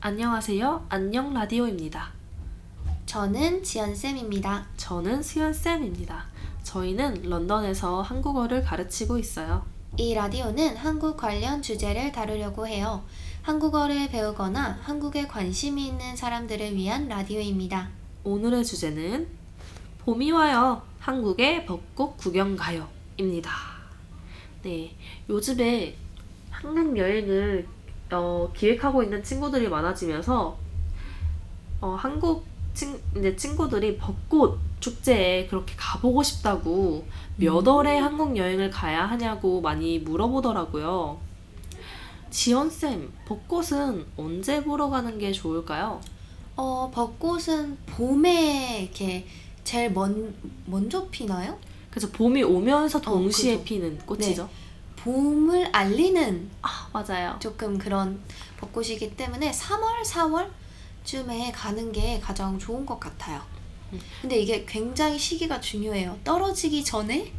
안녕하세요. 안녕 라디오입니다. 저는 지연쌤입니다. 저는 수연쌤입니다. 저희는 런던에서 한국어를 가르치고 있어요. 이 라디오는 한국 관련 주제를 다루려고 해요. 한국어를 배우거나 한국에 관심이 있는 사람들을 위한 라디오입니다. 오늘의 주제는 봄이 와요. 한국의 벚꽃 구경 가요 입니다. 네, 요즘에 한국 여행을 어, 기획하고 있는 친구들이 많아지면서 어, 한국 친, 이제 친구들이 벚꽃 축제에 그렇게 가보고 싶다고 몇 월에 한국 여행을 가야 하냐고 많이 물어보더라고요. 지연쌤, 벚꽃은 언제 보러 가는 게 좋을까요? 어, 벚꽃은 봄에 이렇게 제일 먼, 먼저 피나요? 그래서 봄이 오면서 동시에 그죠. 피는 꽃이죠. 봄을 알리는 아, 맞아요. 조금 그런 벚꽃이기 때문에 3월, 4월쯤에 가는 게 가장 좋은 것 같아요. 음. 근데 이게 굉장히 시기가 중요해요. 떨어지기 전에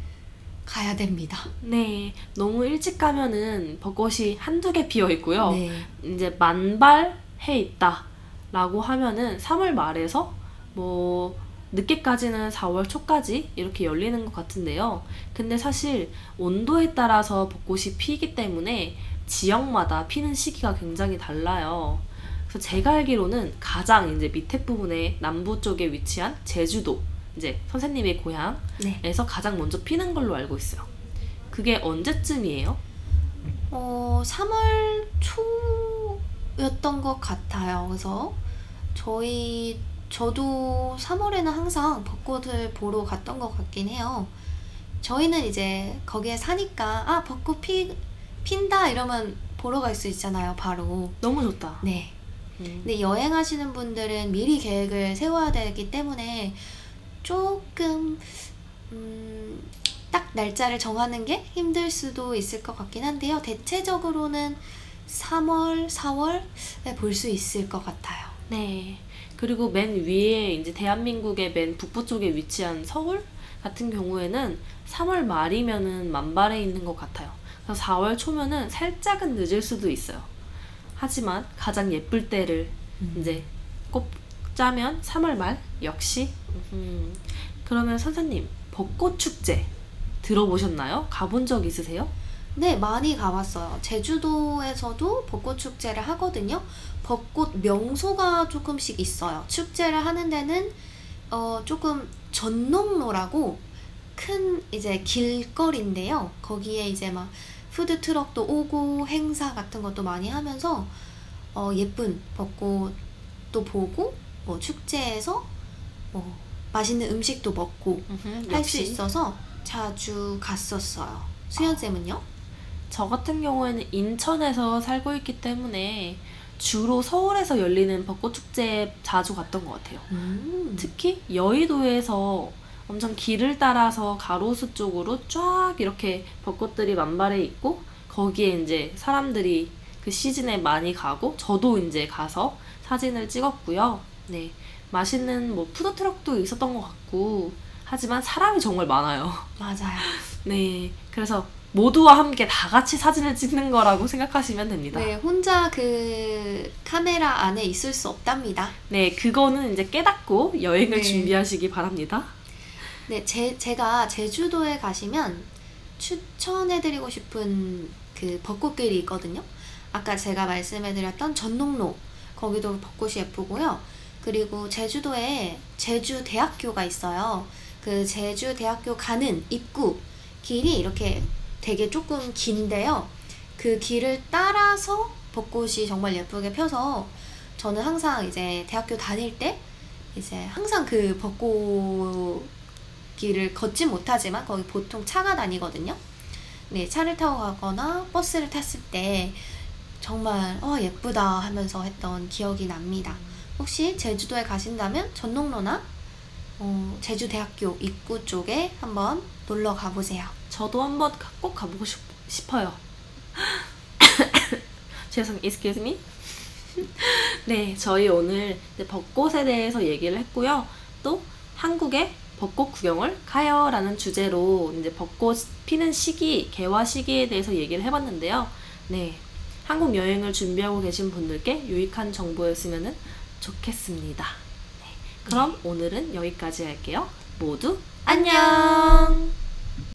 가야 됩니다. 네, 너무 일찍 가면은 벚꽃이 한두 개 피어 있고요. 네. 이제 만발해 있다 라고 하면은 3월 말에서 뭐 늦게까지는 4월 초까지 이렇게 열리는 것 같은데요. 근데 사실 온도에 따라서 벚꽃이 피기 때문에 지역마다 피는 시기가 굉장히 달라요. 그래서 제가 알기로는 가장 이제 밑에 부분에 남부 쪽에 위치한 제주도, 이제 선생님의 고향에서 네. 가장 먼저 피는 걸로 알고 있어요. 그게 언제쯤이에요? 어, 3월 초였던 것 같아요. 그래서 저희 저도 3월에는 항상 벚꽃을 보러 갔던 것 같긴 해요. 저희는 이제 거기에 사니까 아 벚꽃 피 핀다 이러면 보러 갈 수 있잖아요. 바로. 너무 좋다. 네. 음. 근데 여행하시는 분들은 미리 계획을 세워야 되기 때문에 조금 음, 딱 날짜를 정하는 게 힘들 수도 있을 것 같긴 한데요. 대체적으로는 3월, 4월에 볼 수 있을 것 같아요. 네. 그리고 맨 위에 이제 대한민국의 맨 북부 쪽에 위치한 서울 같은 경우에는 3월 말이면은 만발해 있는 것 같아요. 그래서 4월 초면은 살짝은 늦을 수도 있어요. 하지만 가장 예쁠 때를 이제 꼽자면 3월 말 역시. 음. 그러면 선생님 벚꽃 축제 들어보셨나요? 가본 적 있으세요? 네, 많이 가봤어요. 제주도에서도 벚꽃 축제를 하거든요. 벚꽃 명소가 조금씩 있어요. 축제를 하는 데는 어, 조금 전농로라고 큰 이제 길거리인데요. 거기에 이제 막 푸드 트럭도 오고 행사 같은 것도 많이 하면서 어, 예쁜 벚꽃도 보고 뭐 축제에서 뭐 맛있는 음식도 먹고 할 수. 있어서 자주 갔었어요. 수연 쌤은요? 저 같은 경우에는 인천에서 살고 있기 때문에 주로 서울에서 열리는 벚꽃 축제에 자주 갔던 것 같아요. 음. 특히 여의도에서 엄청 길을 따라서 가로수 쪽으로 쫙 이렇게 벚꽃들이 만발해 있고 거기에 이제 사람들이 그 시즌에 많이 가고 저도 이제 가서 사진을 찍었고요. 네. 맛있는 뭐 푸드트럭도 있었던 것 같고 하지만 사람이 정말 많아요. 맞아요. 네. 그래서 모두와 함께 다 같이 사진을 찍는 거라고 생각하시면 됩니다. 네, 혼자 그 카메라 안에 있을 수 없답니다. 네, 그거는 이제 깨닫고 여행을 네. 준비하시기 바랍니다. 네, 제, 제가 제주도에 가시면 추천해드리고 싶은 그 벚꽃길이 있거든요. 아까 제가 말씀해드렸던 전농로, 거기도 벚꽃이 예쁘고요. 그리고 제주도에 제주대학교가 있어요. 그 제주대학교 가는 입구 길이 이렇게 되게 조금 긴데요. 그 길을 따라서 벚꽃이 정말 예쁘게 펴서 저는 항상 이제 대학교 다닐 때 이제 항상 그 벚꽃 길을 걷지 못하지만 거기 보통 차가 다니거든요. 네, 차를 타고 가거나 버스를 탔을 때 정말 어 예쁘다 하면서 했던 기억이 납니다. 혹시 제주도에 가신다면 전농로나 어, 제주대학교 입구 쪽에 한번 놀러 가보세요. 저도 한번 가- 꼭 가보고 싶, 싶어요. 죄송, excuse me. 네, 저희 오늘 벚꽃에 대해서 얘기를 했고요. 또 한국의 벚꽃 구경을 가요라는 주제로 이제 벚꽃 피는 시기, 개화 시기에 대해서 얘기를 해봤는데요. 네, 한국 여행을 준비하고 계신 분들께 유익한 정보였으면 좋겠습니다. 네, 그럼 오늘은 여기까지 할게요. 모두 안녕!